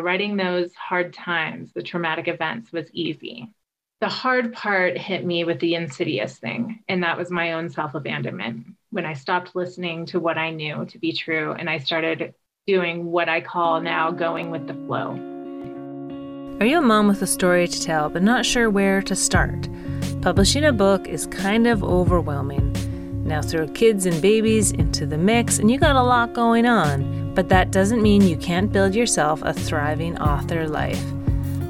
Writing those hard times, the traumatic events, was easy. The hard part hit me with the insidious thing, and that was my own self abandonment. When I stopped listening to what I knew to be true and I started doing what I call now going with the flow. Are you a mom with a story to tell but not sure where to start? Publishing a book is kind of overwhelming. Now throw kids and babies into the mix, and you got a lot going on. But that doesn't mean you can't build yourself a thriving author life.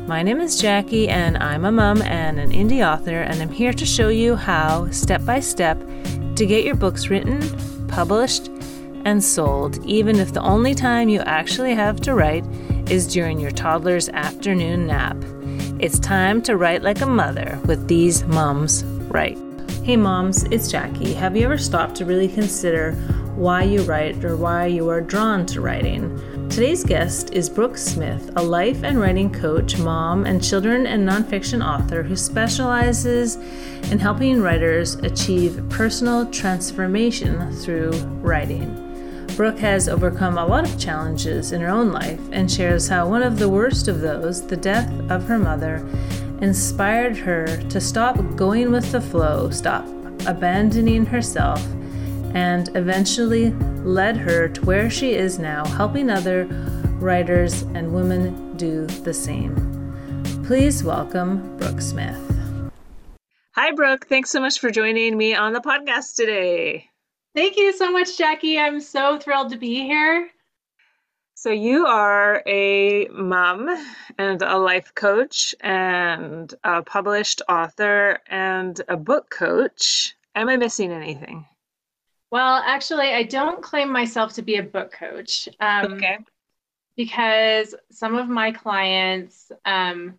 My name is Jackie, and I'm a mom and an indie author, and I'm here to show you how, step by step, to get your books written, published, and sold, even if the only time you actually have to write is during your toddler's afternoon nap. It's time to write like a mother with these mums, write. Hey moms, it's Jackie. Have you ever stopped to really consider why you write or why you are drawn to writing? Today's guest is Brooke Smith, a life and writing coach, mom, and children and nonfiction author who specializes in helping writers achieve personal transformation through writing. Brooke has overcome a lot of challenges in her own life and shares how one of the worst of those, the death of her mother, inspired her to stop going with the flow, stop abandoning herself, and eventually led her to where she is now, helping other writers and women do the same. Please welcome Brooke Smith. Hi, Brooke. Thanks so much for joining me on the podcast today. Thank you so much, Jackie. I'm so thrilled to be here. So, you are a mom and a life coach and a published author and a book coach. Am I missing anything? Well, actually, I don't claim myself to be a book coach. Um, okay. Because some of my clients, um,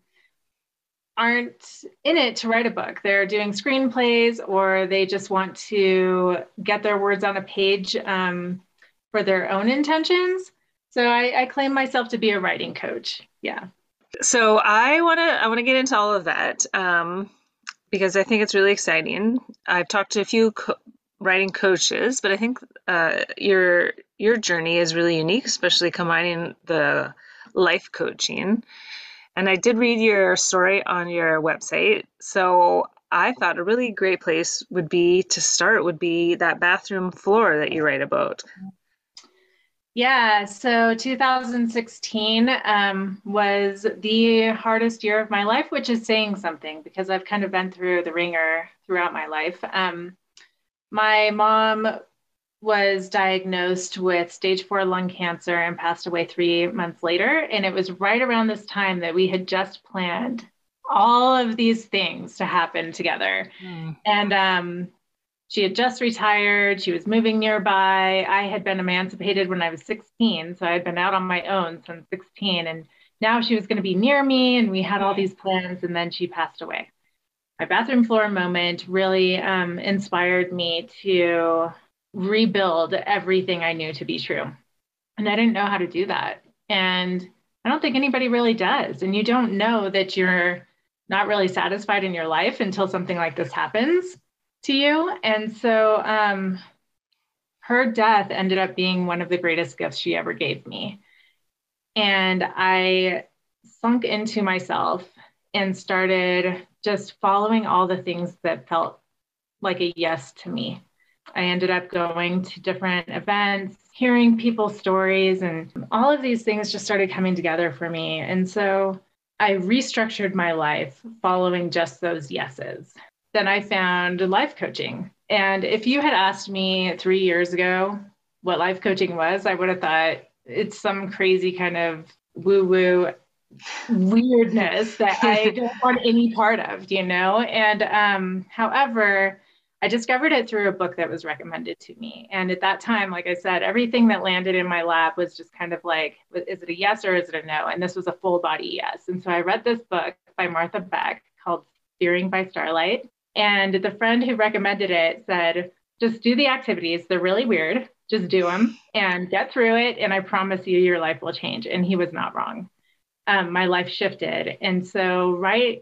aren't in it to write a book. They're doing screenplays or they just want to get their words on a page um, for their own intentions. So I, I, claim myself to be a writing coach. Yeah. So I want to I want to get into all of that um, because I think it's really exciting. I've talked to a few co- writing coaches, but I think uh, your your journey is really unique, especially combining the life coaching and I did read your story on your website. So I thought a really great place would be to start would be that bathroom floor that you write about. Yeah, so 2016 um, was the hardest year of my life, which is saying something because I've kind of been through the wringer throughout my life. Um, my mom was diagnosed with stage four lung cancer and passed away three months later. And it was right around this time that we had just planned all of these things to happen together. Mm. And um, she had just retired. She was moving nearby. I had been emancipated when I was 16. So I had been out on my own since 16. And now she was going to be near me. And we had all these plans. And then she passed away. My bathroom floor moment really um, inspired me to rebuild everything I knew to be true. And I didn't know how to do that. And I don't think anybody really does. And you don't know that you're not really satisfied in your life until something like this happens to you. And so um, her death ended up being one of the greatest gifts she ever gave me. And I sunk into myself and started just following all the things that felt like a yes to me. I ended up going to different events, hearing people's stories, and all of these things just started coming together for me. And so I restructured my life following just those yeses. Then I found life coaching. And if you had asked me three years ago what life coaching was, I would have thought it's some crazy kind of woo woo weirdness that I don't want any part of, you know? And um, however, I discovered it through a book that was recommended to me. And at that time, like I said, everything that landed in my lap was just kind of like, is it a yes or is it a no? And this was a full body yes. And so I read this book by Martha Beck called Steering by Starlight. And the friend who recommended it said, just do the activities. They're really weird. Just do them and get through it. And I promise you, your life will change. And he was not wrong. Um, my life shifted. And so, right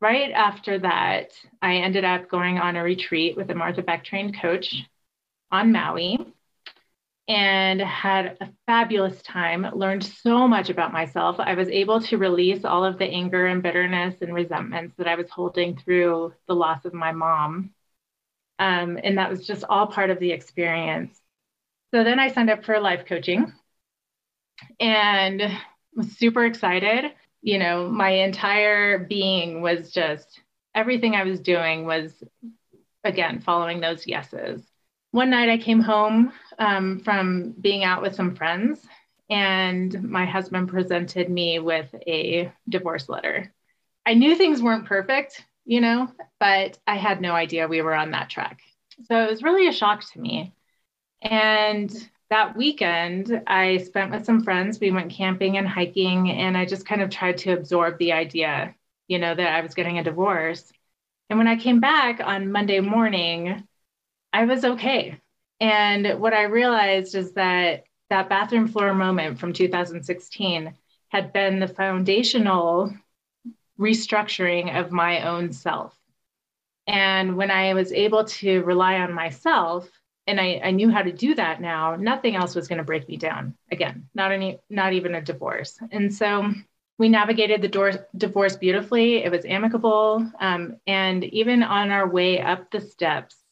right after that, I ended up going on a retreat with a Martha Beck trained coach on Maui. And had a fabulous time, learned so much about myself. I was able to release all of the anger and bitterness and resentments that I was holding through the loss of my mom. Um, and that was just all part of the experience. So then I signed up for life coaching and was super excited. You know, my entire being was just everything I was doing was, again, following those yeses one night I came home um, from being out with some friends, and my husband presented me with a divorce letter. I knew things weren't perfect, you know, but I had no idea we were on that track. So it was really a shock to me. And that weekend, I spent with some friends. We went camping and hiking, and I just kind of tried to absorb the idea, you know, that I was getting a divorce. And when I came back on Monday morning, I was okay. And what I realized is that that bathroom floor moment from 2016 had been the foundational restructuring of my own self. And when I was able to rely on myself, and I, I knew how to do that now, nothing else was going to break me down again, not any, not even a divorce. And so we navigated the door, divorce beautifully. It was amicable. Um, and even on our way up the steps,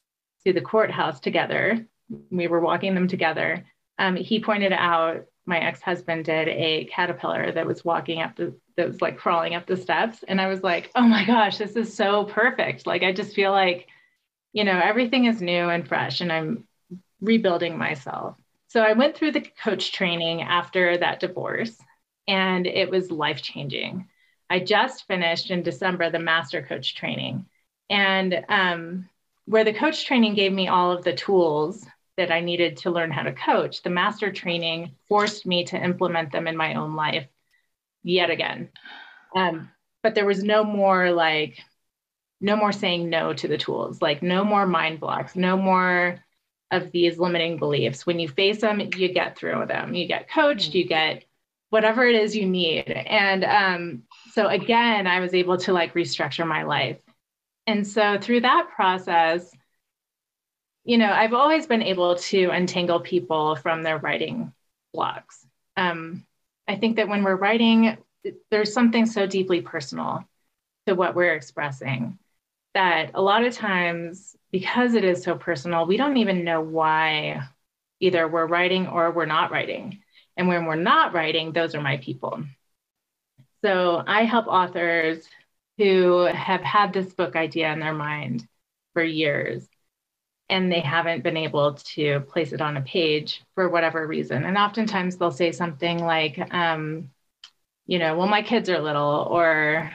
to the courthouse together. We were walking them together. Um, he pointed out my ex-husband did a caterpillar that was walking up the that was like crawling up the steps. And i was like oh my gosh this is so perfect. Like i just feel like you know everything is new and fresh and i'm rebuilding myself. So i went through the coach training after that divorce and it was life changing i just finished in december the master coach training. And um, where the coach training gave me all of the tools that I needed to learn how to coach, the master training forced me to implement them in my own life yet again. Um, but there was no more like, no more saying no to the tools, like no more mind blocks, no more of these limiting beliefs. When you face them, you get through them. You get coached, mm-hmm. you get whatever it is you need. And um, so again, I was able to like restructure my life and so through that process, you know, I've always been able to untangle people from their writing blocks. Um, I think that when we're writing, there's something so deeply personal to what we're expressing that a lot of times, because it is so personal, we don't even know why either we're writing or we're not writing. And when we're not writing, those are my people. So I help authors who have had this book idea in their mind for years and they haven't been able to place it on a page for whatever reason. And oftentimes they'll say something like, um, you know, well, my kids are little, or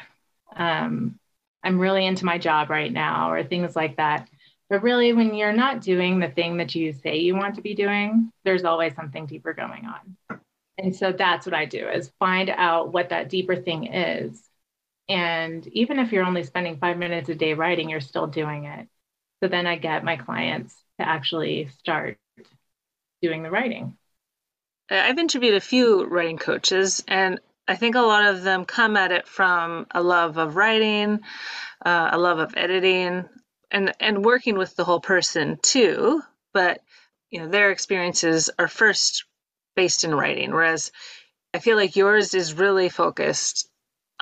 um, I'm really into my job right now, or things like that. But really, when you're not doing the thing that you say you want to be doing, there's always something deeper going on. And so that's what I do is find out what that deeper thing is and even if you're only spending five minutes a day writing, you're still doing it. So then I get my clients to actually start doing the writing. I've interviewed a few writing coaches, and I think a lot of them come at it from a love of writing, uh, a love of editing, and and working with the whole person too. But you know, their experiences are first based in writing, whereas I feel like yours is really focused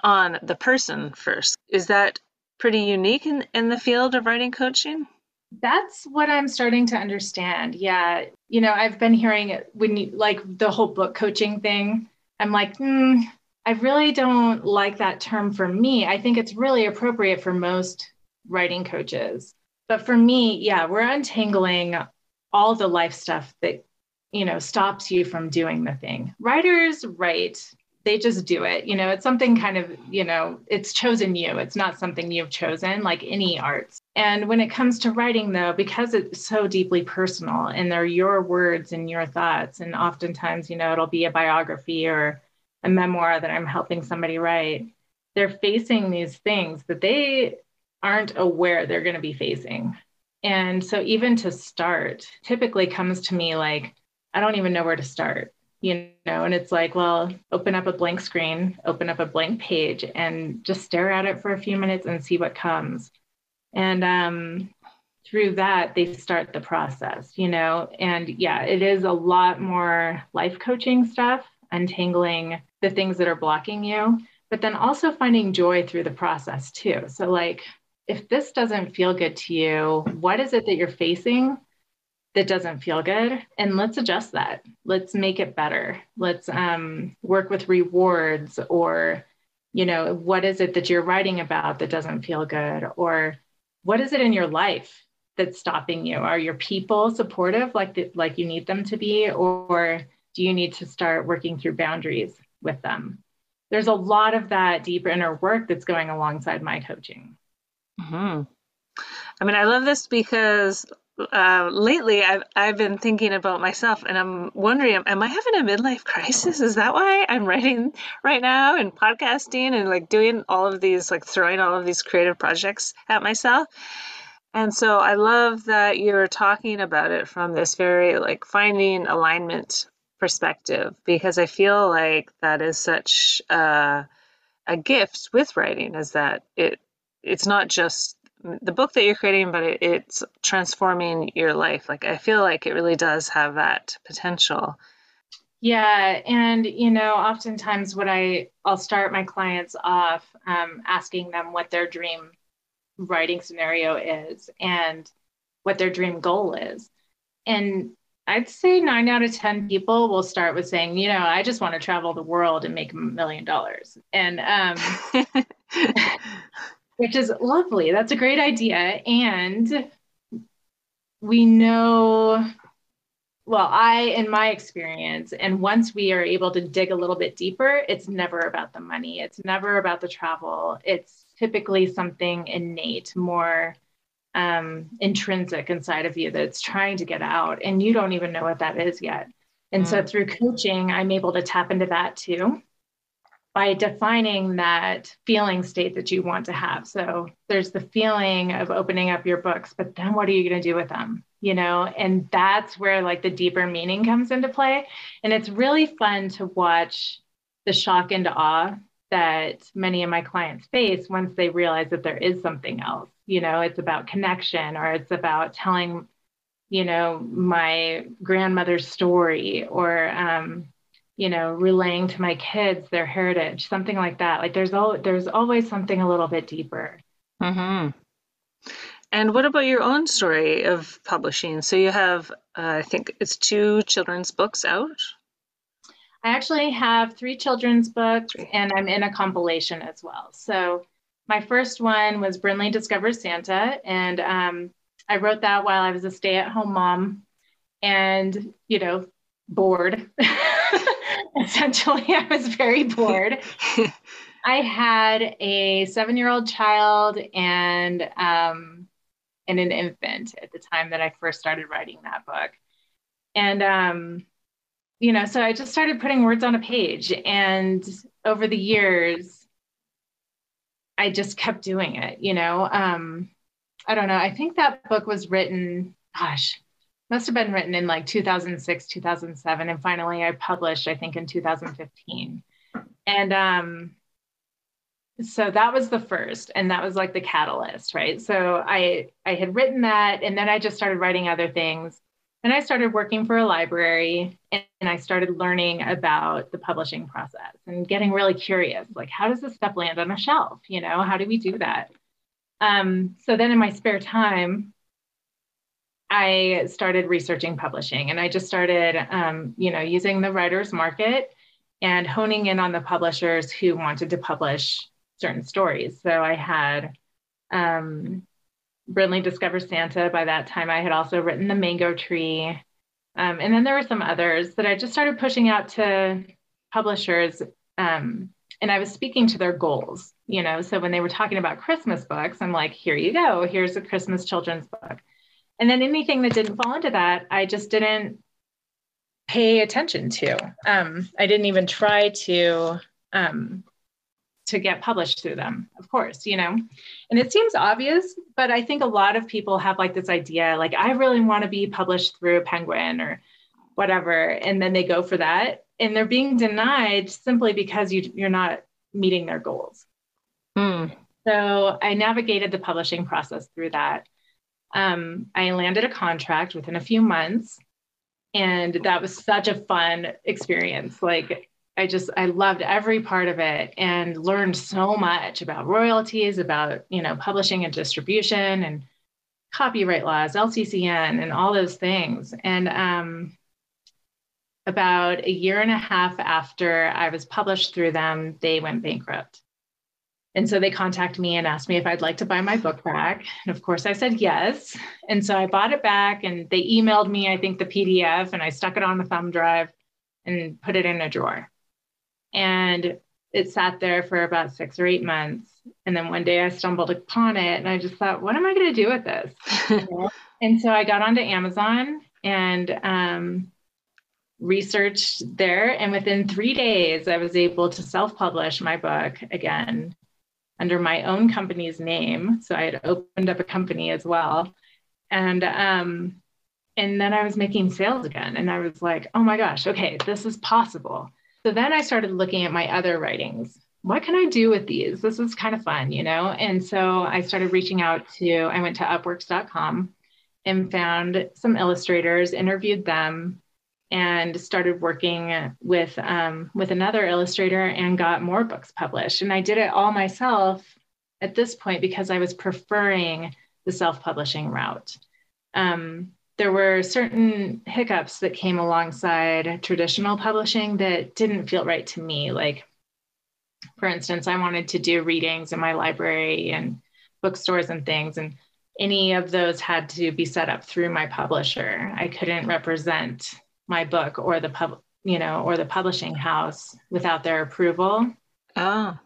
on the person first. Is that pretty unique in, in the field of writing coaching? That's what I'm starting to understand. Yeah. You know, I've been hearing when you like the whole book coaching thing. I'm like, hmm, I really don't like that term for me. I think it's really appropriate for most writing coaches. But for me, yeah, we're untangling all the life stuff that, you know, stops you from doing the thing. Writers write they just do it. You know, it's something kind of, you know, it's chosen you. It's not something you've chosen like any arts. And when it comes to writing, though, because it's so deeply personal and they're your words and your thoughts, and oftentimes, you know, it'll be a biography or a memoir that I'm helping somebody write, they're facing these things that they aren't aware they're going to be facing. And so, even to start, typically comes to me like, I don't even know where to start you know and it's like well open up a blank screen open up a blank page and just stare at it for a few minutes and see what comes. And um through that they start the process you know? And yeah it is a lot more life coaching stuff untangling the things that are blocking you but then also finding joy through the process too. So like if this doesn't feel good to you what is it that you're facing that doesn't feel good and let's adjust that let's make it better let's um, work with rewards or you know what is it that you're writing about that doesn't feel good or what is it in your life that's stopping you? Are your people supportive like the, like you need them to be, or do you need to start working through boundaries with them? There's a lot of that deep inner work that's going alongside my coaching. Mm-hmm. I mean, I love this because uh, lately I've I've been thinking about myself, and I'm wondering, am I having a midlife crisis? Is that why I'm writing right now and podcasting and like doing all of these, like throwing all of these creative projects at myself? And so I love that you're talking about it from this very like finding alignment perspective because I feel like that is such a, a gift with writing is that it it's not just the book that you're creating, but it, it's transforming your life. Like I feel like it really does have that potential. Yeah, and you know, oftentimes what I I'll start my clients off um, asking them what their dream writing scenario is and what their dream goal is. And I'd say nine out of 10 people will start with saying, you know, I just want to travel the world and make a million dollars. And, um, which is lovely. That's a great idea. And we know, well, I, in my experience, and once we are able to dig a little bit deeper, it's never about the money, it's never about the travel. It's typically something innate, more um, intrinsic inside of you that's trying to get out, and you don't even know what that is yet. And mm. so through coaching, I'm able to tap into that too by defining that feeling state that you want to have. So there's the feeling of opening up your books, but then what are you going to do with them? You know, and that's where like the deeper meaning comes into play. And it's really fun to watch the shock and awe that many of my clients face once they realize that there is something else. You know, it's about connection or it's about telling, you know, my grandmother's story or, um, you know, relaying to my kids their heritage, something like that. Like there's all there's always something a little bit deeper. Mm-hmm. And what about your own story of publishing? So you have, uh, I think it's two children's books out. I actually have three children's books and I'm in a compilation as well. So my first one was Brinley Discovers Santa, and um, I wrote that while I was a stay at home mom and, you know, bored. Essentially, I was very bored. I had a seven year old child and, um, and an infant at the time that I first started writing that book. And um, you know, so I just started putting words on a page. And over the years, I just kept doing it, you know. Um, I don't know. I think that book was written, gosh, must have been written in like 2006, 2007. And finally I published, I think in 2015. And um, so that was the first and that was like the catalyst right so i i had written that and then i just started writing other things and I started working for a library and I started learning about the publishing process and getting really curious like, how does this stuff land on a shelf? You know, how do we do that? Um, so then in my spare time, I started researching publishing and I just started, um, you know, using the writer's market and honing in on the publishers who wanted to publish certain stories. So I had um, Brinley Discovers Santa. By that time, I had also written The Mango Tree. Um, and then there were some others that I just started pushing out to publishers. Um, and I was speaking to their goals, you know. So when they were talking about Christmas books, I'm like, here you go, here's a Christmas children's book. And then anything that didn't fall into that, I just didn't pay attention to. Um, I didn't even try to um, to get published through them, of course, you know. And it seems obvious, but I think a lot of people have like this idea like, I really want to be published through Penguin or whatever. And then they go for that and they're being denied simply because you, you're not meeting their goals. Hmm. So I navigated the publishing process through that. Um, I landed a contract within a few months. And that was such a fun experience. Like, I just, I loved every part of it and learned so much about royalties, about, you know, publishing and distribution and copyright laws, LCCN, and all those things. And um, about a year and a half after I was published through them, they went bankrupt. And so they contacted me and asked me if I'd like to buy my book back. And of course, I said yes. And so I bought it back and they emailed me, I think, the PDF, and I stuck it on the thumb drive and put it in a drawer. And it sat there for about six or eight months. And then one day I stumbled upon it and I just thought, what am I going to do with this? and so I got onto Amazon and um, researched there. And within three days, I was able to self publish my book again under my own company's name. So I had opened up a company as well. And um, and then I was making sales again. And I was like, oh my gosh, okay, this is possible. So then I started looking at my other writings. What can I do with these? This is kind of fun, you know? And so I started reaching out to, I went to upworks.com and found some illustrators, interviewed them, and started working with um, with another illustrator and got more books published. And I did it all myself at this point because I was preferring the self-publishing route. Um, there were certain hiccups that came alongside traditional publishing that didn't feel right to me. Like, for instance, I wanted to do readings in my library and bookstores and things, and any of those had to be set up through my publisher. I couldn't represent my book or the pub, you know, or the publishing house without their approval. Oh.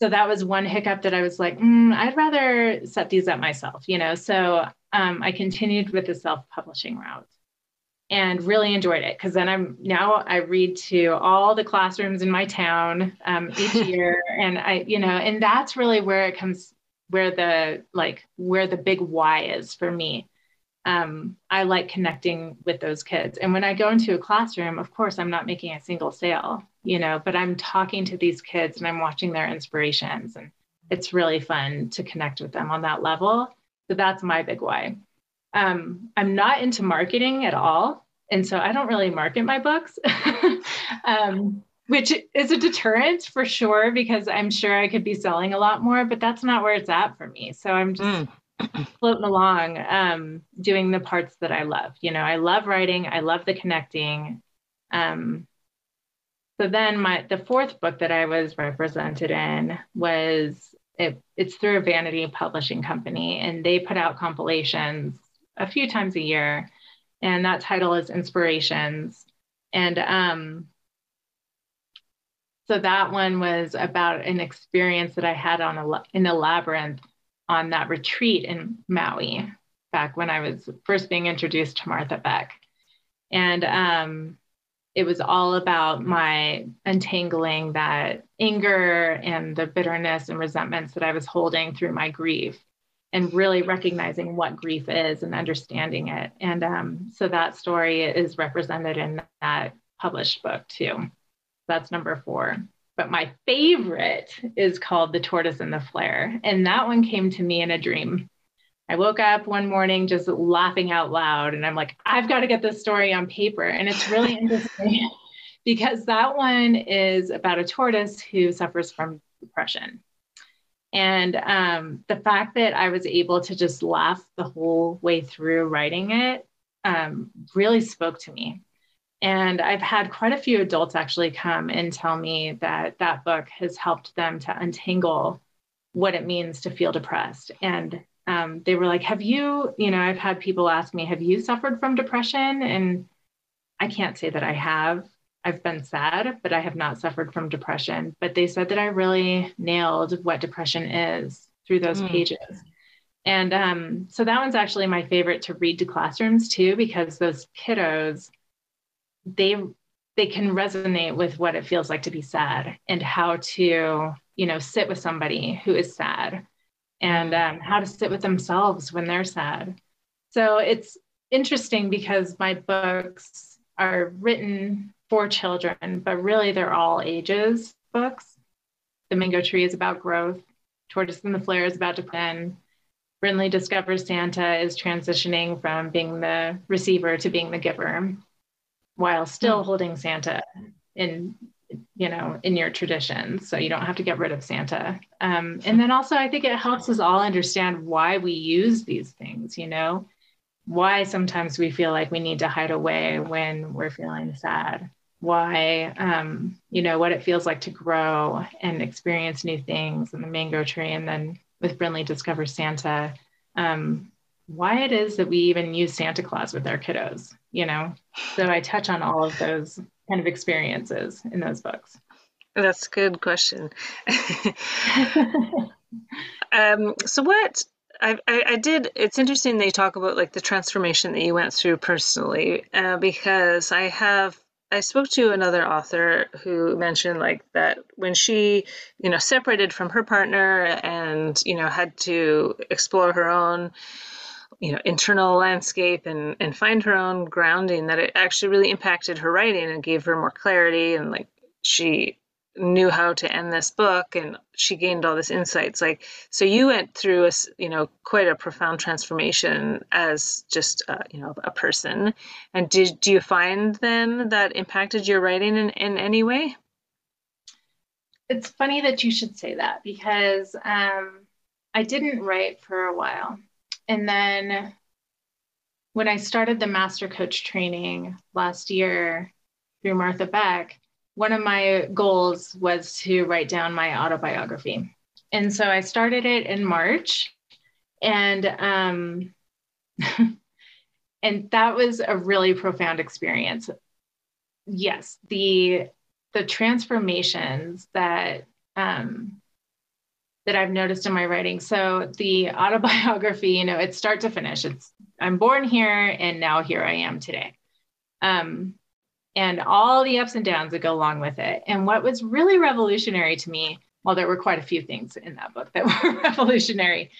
So that was one hiccup that I was like, mm, I'd rather set these up myself, you know. So um, I continued with the self-publishing route and really enjoyed it because then I'm now I read to all the classrooms in my town um, each year, and I, you know, and that's really where it comes, where the like where the big why is for me um, I like connecting with those kids. And when I go into a classroom, of course, I'm not making a single sale, you know, but I'm talking to these kids and I'm watching their inspirations. And it's really fun to connect with them on that level. So that's my big why. Um, I'm not into marketing at all. And so I don't really market my books, um, which is a deterrent for sure, because I'm sure I could be selling a lot more, but that's not where it's at for me. So I'm just. Mm floating along um, doing the parts that I love. You know, I love writing, I love the connecting. Um, so then my the fourth book that I was represented in was it, it's through a vanity publishing company and they put out compilations a few times a year and that title is inspirations and um, so that one was about an experience that i had on a in a labyrinth on that retreat in Maui back when I was first being introduced to Martha Beck. And um, it was all about my untangling that anger and the bitterness and resentments that I was holding through my grief and really recognizing what grief is and understanding it. And um, so that story is represented in that published book too. That's number four but my favorite is called The Tortoise and the Flare. And that one came to me in a dream. I woke up one morning just laughing out loud, and I'm like, I've got to get this story on paper. And it's really interesting because that one is about a tortoise who suffers from depression. And um, the fact that I was able to just laugh the whole way through writing it um, really spoke to me and I've had quite a few adults actually come and tell me that that book has helped them to untangle what it means to feel depressed. And um, they were like, Have you, you know, I've had people ask me, Have you suffered from depression? And I can't say that I have. I've been sad, but I have not suffered from depression. But they said that I really nailed what depression is through those mm. pages. And um, so that one's actually my favorite to read to classrooms too, because those kiddos, they they can resonate with what it feels like to be sad and how to you know sit with somebody who is sad and um, how to sit with themselves when they're sad. So it's interesting because my books are written for children but really they're all ages books. The mango tree is about growth tortoise and the flare is about to depression Brinley discovers Santa is transitioning from being the receiver to being the giver while still mm-hmm. holding Santa in you know in your tradition. So you don't have to get rid of santa. Um, and then also i think it helps us all understand why we use these things you know? Why sometimes we feel like we need to hide away when we're feeling sad. Why um, you know what it feels like to grow and experience new things in the mango tree and then with Brinley discover santa. Um, why it is that we even use santa claus with our kiddos you know so i touch on all of those kind of experiences in those books that's a good question um, so what I, I, did. It's interesting they talk about like the transformation that you went through personally, uh, because I have. I spoke to another author who mentioned like that when she, you know, separated from her partner and you know had to explore her own, you know, internal landscape and and find her own grounding, that it actually really impacted her writing and gave her more clarity and like she knew how to end this book and she gained all this insights. Like so you went through a you know quite a profound transformation as just uh, you know a person. And did do you find then that impacted your writing in, in any way? It's funny that you should say that because um, i didn't write for a while and then when i started the master coach training last year through martha beck one of my goals was to write down my autobiography. And so I started it in March. And um, and that was a really profound experience. Yes, the the transformations that um, that I've noticed in my writing. So the autobiography, you know, it's start to finish. It's I'm born here and now here I am today. Um, and all the ups and downs that go along with it. And what was really revolutionary to me, well, there were quite a few things in that book that were revolutionary.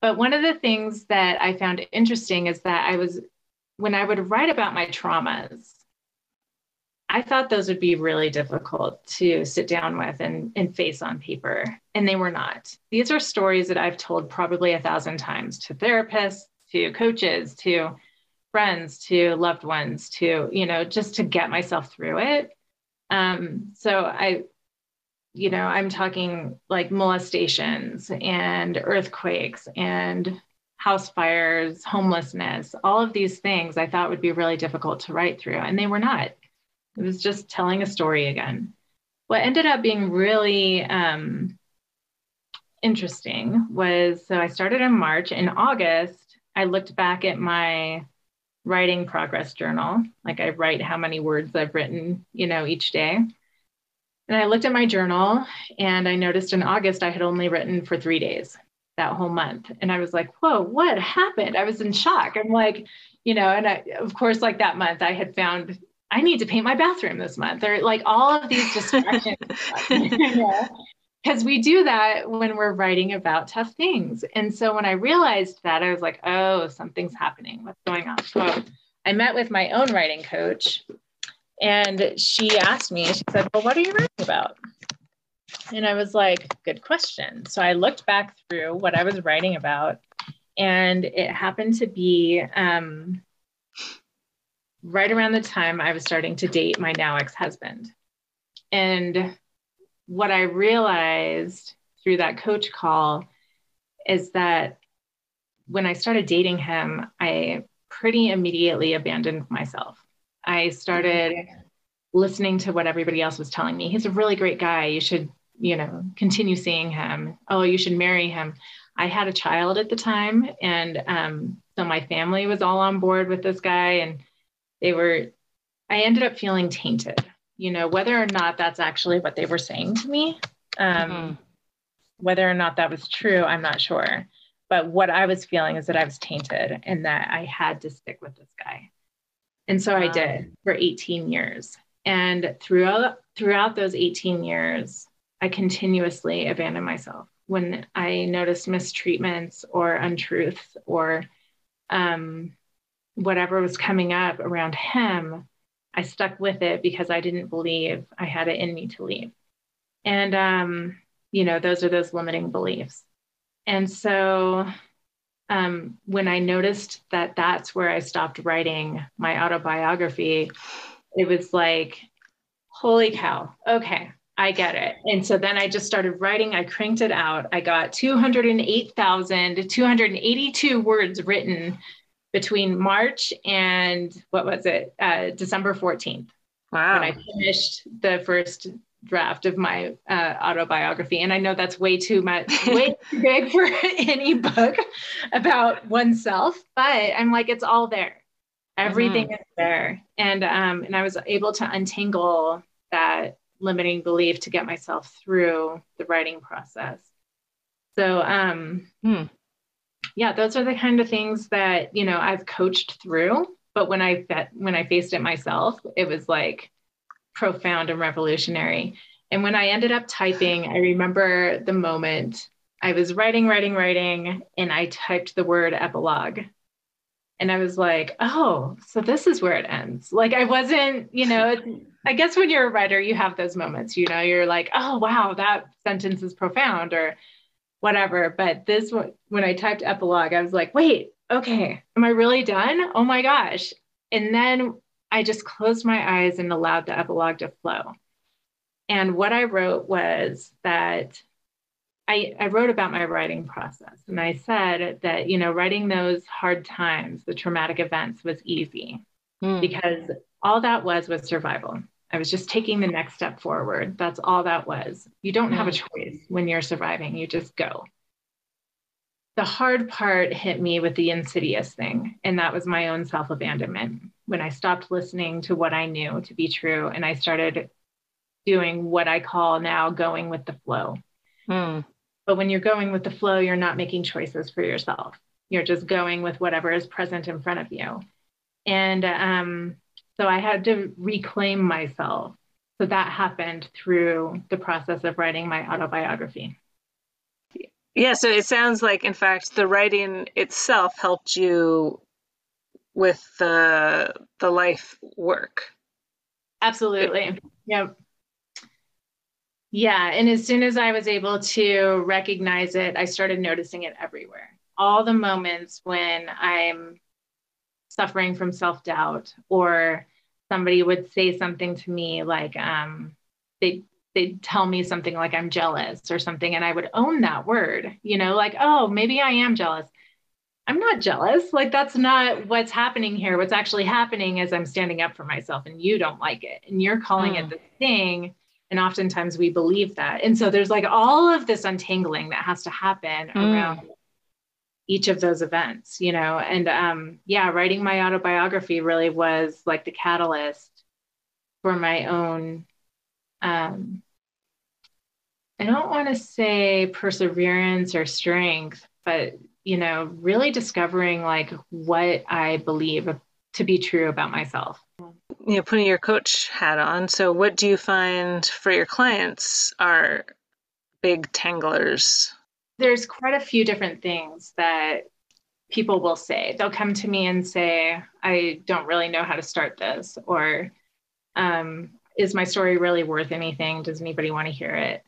But one of the things that I found interesting is that I was, when I would write about my traumas, I thought those would be really difficult to sit down with and, and face on paper, and they were not. These are stories that I've told probably a thousand times to therapists, to coaches, to friends to loved ones to you know just to get myself through it um so i you know i'm talking like molestations and earthquakes and house fires homelessness all of these things i thought would be really difficult to write through and they were not it was just telling a story again what ended up being really um, interesting was so i started in march in august i looked back at my writing progress journal. Like I write how many words I've written, you know, each day. And I looked at my journal and I noticed in August I had only written for three days that whole month. And I was like, whoa, what happened? I was in shock. I'm like, you know, and I, of course, like that month I had found I need to paint my bathroom this month or like all of these distractions. you know? because we do that when we're writing about tough things. And so when I realized that, I was like, oh, something's happening. What's going on? So I met with my own writing coach and she asked me, she said, well, what are you writing about? And I was like, good question. So I looked back through what I was writing about, and it happened to be um, right around the time I was starting to date my now ex husband. And what I realized through that coach call is that when I started dating him, I pretty immediately abandoned myself. I started listening to what everybody else was telling me. He's a really great guy. You should, you know, continue seeing him. Oh, you should marry him. I had a child at the time. And um, so my family was all on board with this guy. And they were, I ended up feeling tainted you know, whether or not that's actually what they were saying to me, um, mm-hmm. whether or not that was true, I'm not sure. But what I was feeling is that I was tainted and that I had to stick with this guy. And so wow. I did for 18 years. And throughout throughout those 18 years, I continuously abandoned myself. When I noticed mistreatments or untruths or um, whatever was coming up around him, I stuck with it because I didn't believe I had it in me to leave. And, um, you know, those are those limiting beliefs. And so um, when I noticed that that's where I stopped writing my autobiography, it was like, holy cow, okay, I get it. And so then I just started writing. I cranked it out. I got 208,282 words written between March and what was it, uh, December 14th. Wow. When I finished the first draft of my uh, autobiography. And I know that's way too much, way too big for any book about oneself, but I'm like, it's all there. Everything mm-hmm. is there. And um, and I was able to untangle that limiting belief to get myself through the writing process. So um hmm. Yeah, those are the kind of things that, you know, I've coached through. But when I when I faced it myself, it was like profound and revolutionary. And when I ended up typing, I remember the moment I was writing, writing, writing, and I typed the word epilogue. And I was like, oh, so this is where it ends. Like, I wasn't, you know, I guess when you're a writer, you have those moments, you know, you're like, oh, wow, that sentence is profound or whatever. But this, one, when I typed epilogue, I was like, wait, okay, am I really done? Oh my gosh. And then I just closed my eyes and allowed the epilogue to flow. And what I wrote was that I, I, wrote about my writing process. And I said that, you know, writing those hard times, the traumatic events was easy mm. because all that was was survival. I was just taking the next step forward. That's all that was. You don't mm. have a hmm. choice when you're surviving, you just go. The hard part hit me with the insidious thing, and that was my own self abandonment when I stopped listening to what I knew to be true and I started doing what I call now going with the flow. Mm. But when you're going with the flow, you're not making choices for yourself. You're just going with whatever is present in front of you. And um, so I had to reclaim myself. So that happened through the process of writing my autobiography. Yeah, so it sounds like, in fact, the writing itself helped you with the the life work. Absolutely. Yep. Yeah. And as soon as I was able to recognize it, I started noticing it everywhere. All the moments when I'm suffering from self doubt, or somebody would say something to me like, um, they they'd tell me something like I'm jealous or something, and I would own that word, you know, like, oh, maybe I am jealous. I'm not jealous. Like, that's not what's happening here. What's actually happening is I'm standing up for myself and you don't like it. And you're calling mm. it the thing. And oftentimes we believe that. And so there's like all of this untangling that has to happen mm. around each of those events, you know? And um, yeah, writing my autobiography really was like the catalyst for my own. Um, I don't want to say perseverance or strength, but you know, really discovering like what I believe to be true about myself. You know, putting your coach hat on. So, what do you find for your clients are big tanglers? There's quite a few different things that people will say. They'll come to me and say, I don't really know how to start this, or um, is my story really worth anything? Does anybody want to hear it?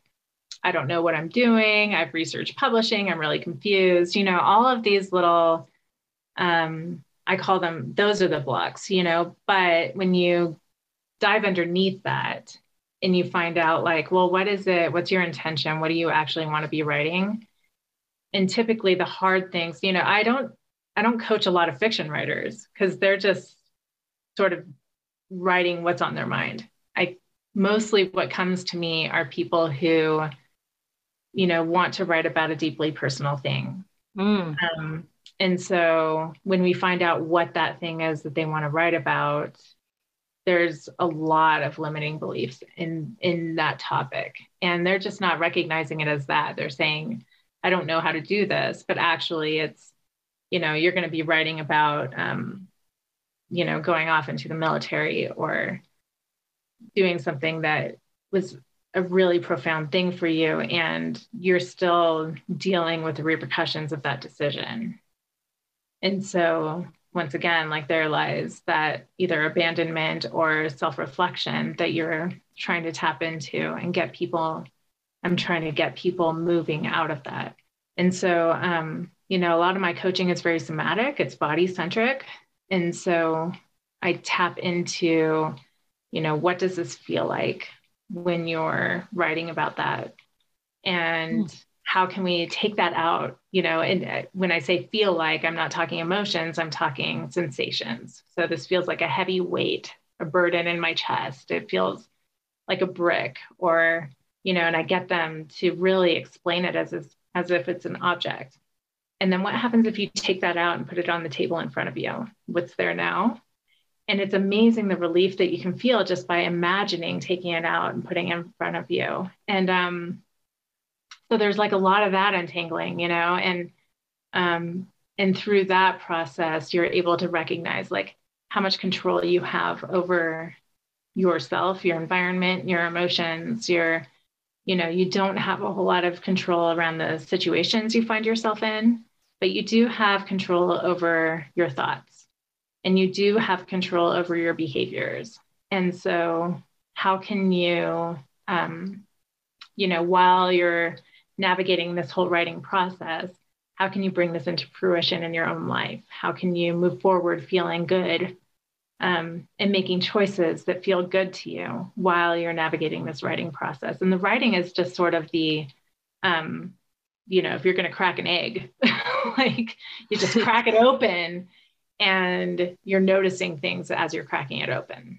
I don't know what I'm doing. I've researched publishing. I'm really confused. You know, all of these little, um, I call them, those are the blocks, you know, but when you dive underneath that and you find out, like, well, what is it? What's your intention? What do you actually want to be writing? And typically the hard things, you know, I don't, I don't coach a lot of fiction writers because they're just sort of writing what's on their mind. I mostly what comes to me are people who you know want to write about a deeply personal thing mm. um, and so when we find out what that thing is that they want to write about there's a lot of limiting beliefs in in that topic and they're just not recognizing it as that they're saying i don't know how to do this but actually it's you know you're going to be writing about um, you know going off into the military or doing something that was a really profound thing for you and you're still dealing with the repercussions of that decision. And so once again, like there lies that either abandonment or self-reflection that you're trying to tap into and get people, I'm trying to get people moving out of that. And so um, you know, a lot of my coaching is very somatic, it's body centric. And so I tap into, you know, what does this feel like when you're writing about that? And mm. how can we take that out? You know, and uh, when I say feel like, I'm not talking emotions, I'm talking sensations. So this feels like a heavy weight, a burden in my chest. It feels like a brick or, you know, and I get them to really explain it as, as if it's an object. And then what happens if you take that out and put it on the table in front of you? What's there now? And it's amazing the relief that you can feel just by imagining taking it out and putting it in front of you. And um, so there's like a lot of that untangling, you know, and um, and through that process, you're able to recognize like how much control you have over yourself, your environment, your emotions, your, you know, you don't have a whole lot of control around the situations you find yourself in, but you do have control over your thoughts and you do have control over your behaviors. And so, how can you, um, you know, while you're navigating this whole writing process, how can you bring this into fruition in your own life? How can you move forward feeling good um, and making choices that feel good to you while you're navigating this writing process? And the writing is just sort of the, um, you know, if you're going to crack an egg, like you just crack it open and you're noticing things as you're cracking it open.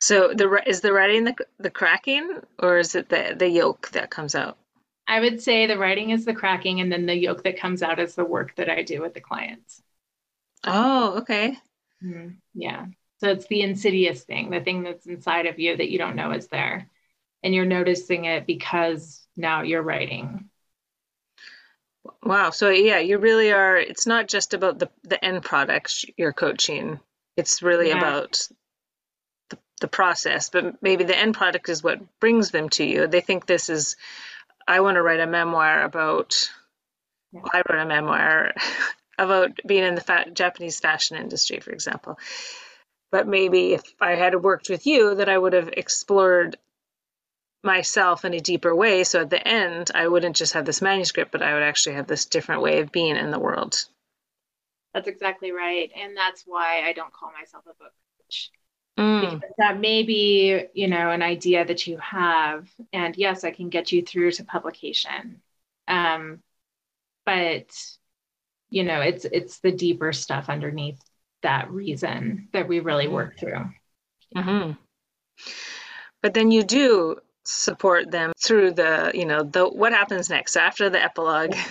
So the is the writing the the cracking, or is it the the yolk that comes out? I would say the writing is the cracking, and then the yolk that comes out is the work that I do with the clients. Oh, okay. Mm-hmm. Yeah. So it's the insidious thing, the thing that's inside of you that you don't know is there, and you're noticing it because now you're writing. Wow. So yeah, you really are. It's not just about the the end product you're coaching. It's really yeah. about the the process, but maybe the end product is what brings them to you. They think this is, I want to write a memoir about, yeah. I wrote a memoir about being in the fa- Japanese fashion industry, for example. But maybe if I had worked with you, that I would have explored myself in a deeper way. So at the end, I wouldn't just have this manuscript, but I would actually have this different way of being in the world. That's exactly right. And that's why I don't call myself a book coach. Mm. that may be, you know, an idea that you have. And yes, I can get you through to publication. Um, but you know, it's it's the deeper stuff underneath that reason that we really mm-hmm. work through. Mm-hmm. But then you do support them through the, you know, the what happens next after the epilogue.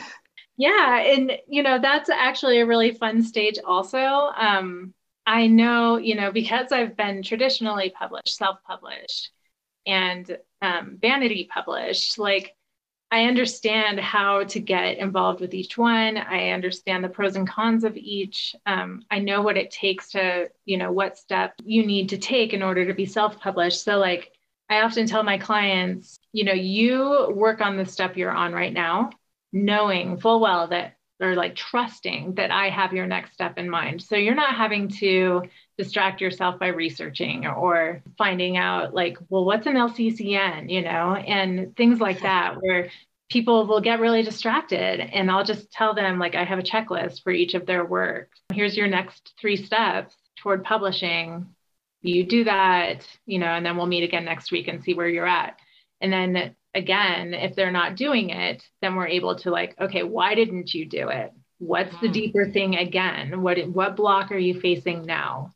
Yeah, and you know that's actually a really fun stage also. Um, I know, you know, because I've been traditionally published, self published, and um, vanity published, like I understand how to get involved with each one. I understand the pros and cons of each. Um, I know what it takes to, you know, what step you need to take in order to be self published. So, like, I often tell my clients, you know, you work on the step you're on right now, knowing full well that or like trusting that I have your next step in mind. So you're not having to distract yourself by researching or finding out like, well, what's an LCCN, you know, and things like that, where people will get really distracted. And I'll just tell them, like, I have a checklist for each of their works. Here's your next three steps toward publishing. You do that, you know, and then we'll meet again next week and see where you're at. And then again, if they're not doing it, then we're able to like, okay, why didn't you do it? What's the hmm. deeper thing again? What what block are you facing now?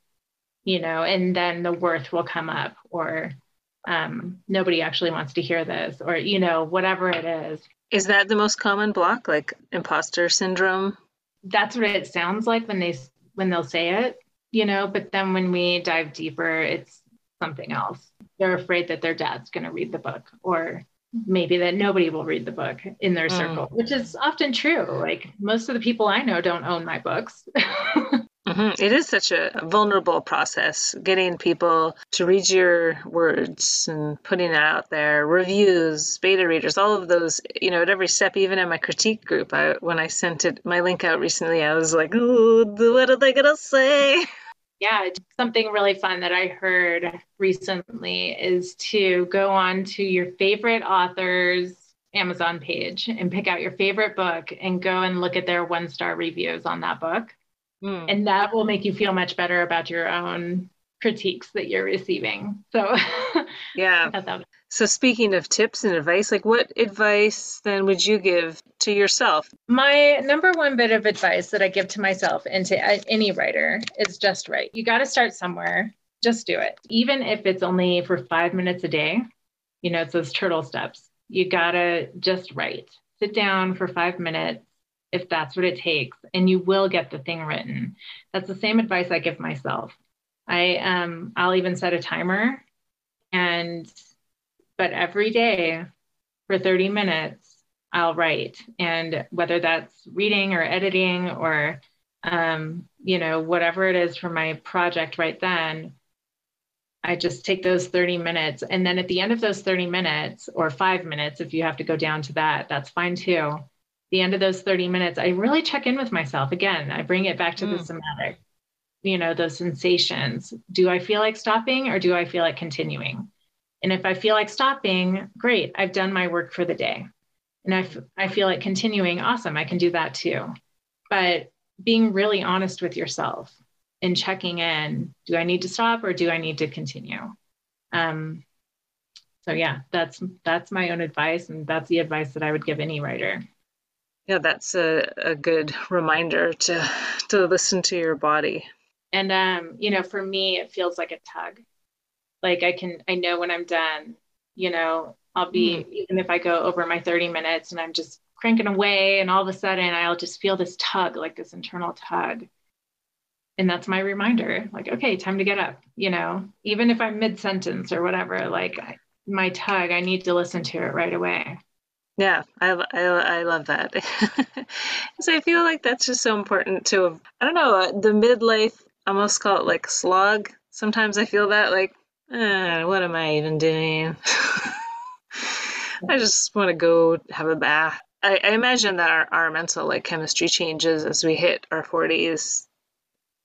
You know, and then the worth will come up or um, nobody actually wants to hear this or you know whatever it is is that the most common block like imposter syndrome that's what it sounds like when they when they'll say it you know but then when we dive deeper it's something else they're afraid that their dad's going to read the book or maybe that nobody will read the book in their mm. circle, which is often true. Like most of the people I know don't own my books. mm-hmm. it is such a vulnerable process getting people to read your words and putting it out there, reviews, beta readers, all of those, you know, at every step, even in my critique group. I, when I sent it, my link out recently, I was like, oh, what are they going to say? yeah, something really fun that I heard recently is to go on to your favorite authors Amazon page and pick out your favorite book and go and look at their one star reviews on that book. Mm. And that will make you feel much better about your own critiques that you're receiving. So, yeah. So, speaking of tips and advice, like what advice then would you give to yourself? My number one bit of advice that I give to myself and to uh, any writer is just write. You got to start somewhere. Just do it. Even if it's only for five minutes a day, you know, it's those turtle steps. You got to just write. Sit down for five minutes if that's what it takes, and you will get the thing written. That's the same advice I give myself. I um I'll even set a timer and but every day for 30 minutes I'll write. And whether that's reading or editing or um you know whatever it is for my project right then I just take those 30 minutes. And then at the end of those 30 minutes or 5 minutes if you have to go down to that that's fine too. The end of those 30 minutes I really check in with myself again. I bring it back to mm. the somatic you know those sensations. Do i feel like stopping or do i feel like continuing? And if i feel like stopping great. I've done my work for the day. And if I feel like continuing awesome. I can do that too. But being really honest with yourself and checking in do i need to stop or do i need to continue? Um, so yeah that's that's my own advice and that's the advice that i would give any writer. Yeah that's a, a good reminder to to listen to your body and um, you know, for me, it feels like a tug. Like I can, I know when I'm done. You know, I'll be mm. even if I go over my 30 minutes and I'm just cranking away, and all of a sudden I'll just feel this tug, like this internal tug. And that's my reminder, like, okay, time to get up. You know, even if I'm mid sentence or whatever, like my tug, I need to listen to it right away. Yeah, I, I, I love that. so I feel like that's just so important to, I don't know, uh, the midlife almost call it like slog. Sometimes I feel that like, eh, what am I even doing? I just want to go have a bath. I, I imagine that our, our mental like chemistry changes as we hit our 40s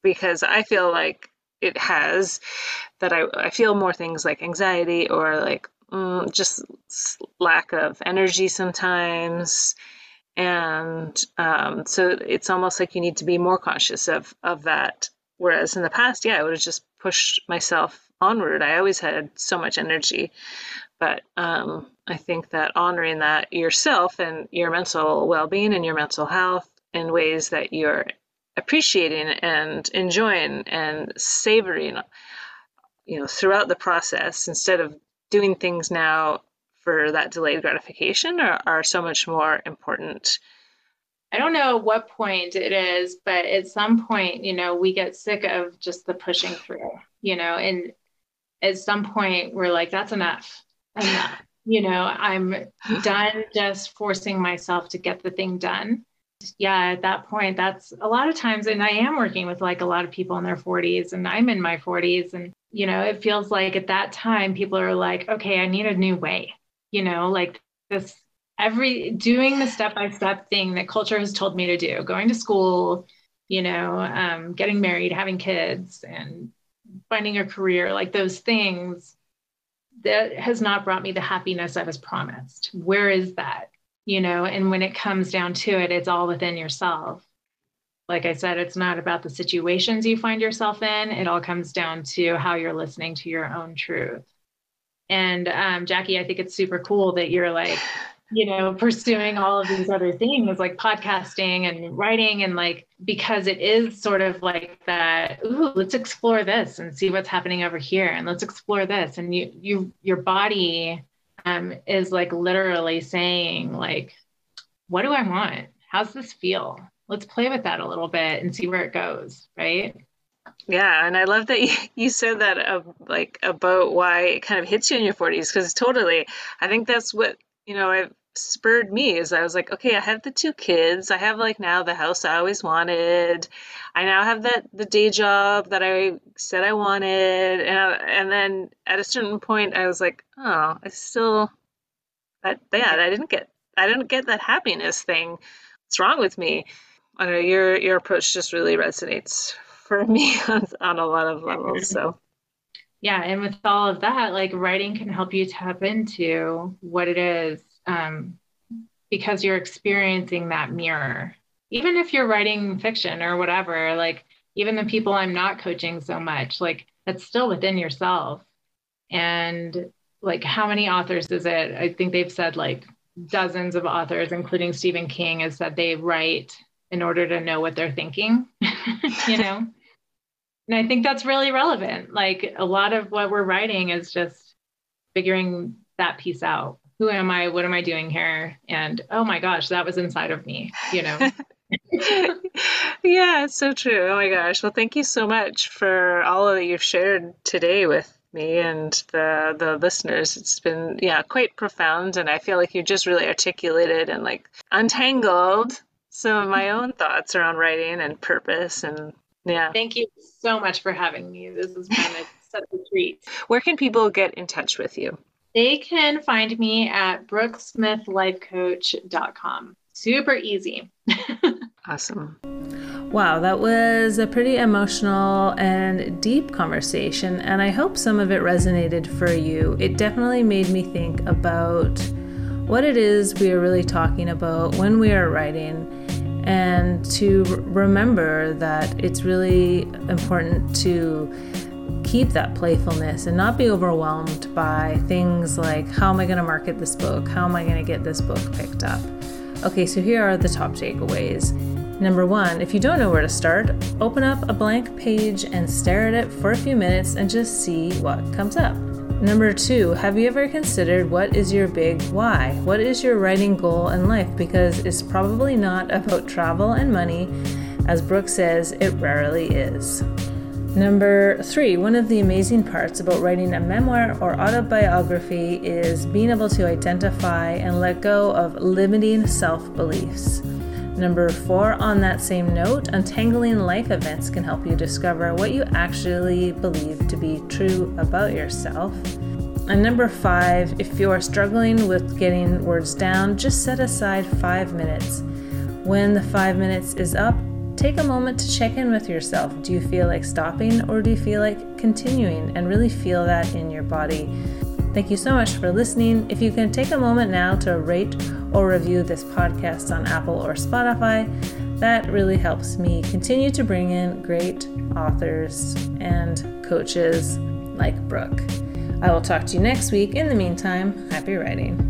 because I feel like it has that I, I feel more things like anxiety or like mm, just lack of energy sometimes and um, so it's almost like you need to be more conscious of of that Whereas in the past, yeah, I would have just pushed myself onward. I always had so much energy. But um, I think that honoring that yourself and your mental well being and your mental health in ways that you're appreciating and enjoying and savoring, you know, throughout the process instead of doing things now for that delayed gratification are, are so much more important I don't know what point it is, but at some point, you know, we get sick of just the pushing through, you know, and at some point we're like, that's enough. Enough. You know, I'm done just forcing myself to get the thing done. Yeah, at that point, that's a lot of times, and I am working with like a lot of people in their 40s, and I'm in my 40s. And, you know, it feels like at that time, people are like, okay, I need a new way, you know, like this every doing the step by step thing that culture has told me to do, going to school, you know, um, getting married, having kids, and finding a career, like those things that has not brought me the happiness I was promised. Where is that? You know, and when it comes down to it, it's all within yourself. Like I said, it's not about the situations you find yourself in. It all comes down to how you're listening to your own truth. And um, Jackie, I think it's super cool that you're like, you know, pursuing all of these other things like podcasting and writing and like because it is sort of like that, ooh, let's explore this and see what's happening over here and let's explore this. And you you your body um is like literally saying, like, what do I want? How's this feel? Let's play with that a little bit and see where it goes, right? Yeah, and I love that you, you said that uh, like about why it kind of hits you in your 40s because totally, I think that's what you know I've spurred me is I was like, okay, I have the two kids. I have like now the house I always wanted. I now have that the day job that I said I wanted, and I, and then at a certain point, I was like, oh, I still that yeah, I didn't get I didn't get that happiness thing. What's wrong with me? I know your your approach just really resonates for me on, on a lot of levels. So yeah, and with all of that, like writing can help you tap into what it is um, because you're experiencing that mirror. Even if you're writing fiction or whatever, like even the people I'm not coaching so much, like that's still within yourself. And like how many authors is it? I think they've said like dozens of authors, including Stephen King, has said they write in order to know what they're thinking, you know? and I think that's really relevant. Like a lot of what we're writing is just figuring that piece out. Who am I? What am I doing here? And oh my gosh, that was inside of me, you know? yeah, so true. Oh my gosh. Well, thank you so much for all that you've shared today with me and the the listeners. It's been yeah, quite profound and I feel like you just really articulated and like untangled some of my own thoughts around writing and purpose and yeah. Thank you so much for having me. This has been a, such a treat. Where can people get in touch with you? They can find me at brooksmithlifecoach.com. Super easy. awesome. Wow, that was a pretty emotional and deep conversation, and I hope some of it resonated for you. It definitely made me think about what it is we are really talking about when we are writing, and to remember that it's really important to keep that playfulness and not be overwhelmed by things like how am I going to market this book? How am I going to get this book picked up? Okay, so here are the top takeaways. Number one, if you don't know where to start, open up a blank page and stare at it for a few minutes and just see what comes up. Number two, have you ever considered what is your big why? What is your writing goal in life? Because it's probably not about travel and money. As Brooke says, it rarely is. Number three, one of the amazing parts about writing a memoir or autobiography is being able to identify and let go of limiting self beliefs. Number four, on that same note, untangling life events can help you discover what you actually believe to be true about yourself. And number five, if you are struggling with getting words down, just set aside five minutes. When the five minutes is up, take a moment to check in with yourself. Do you feel like stopping or do you feel like continuing and really feel that in your body? Thank you so much for listening. If you can take a moment now to rate or review this podcast on Apple or Spotify, that really helps me continue to bring in great authors and coaches like Brooke. I will talk to you next week. In the meantime, happy writing.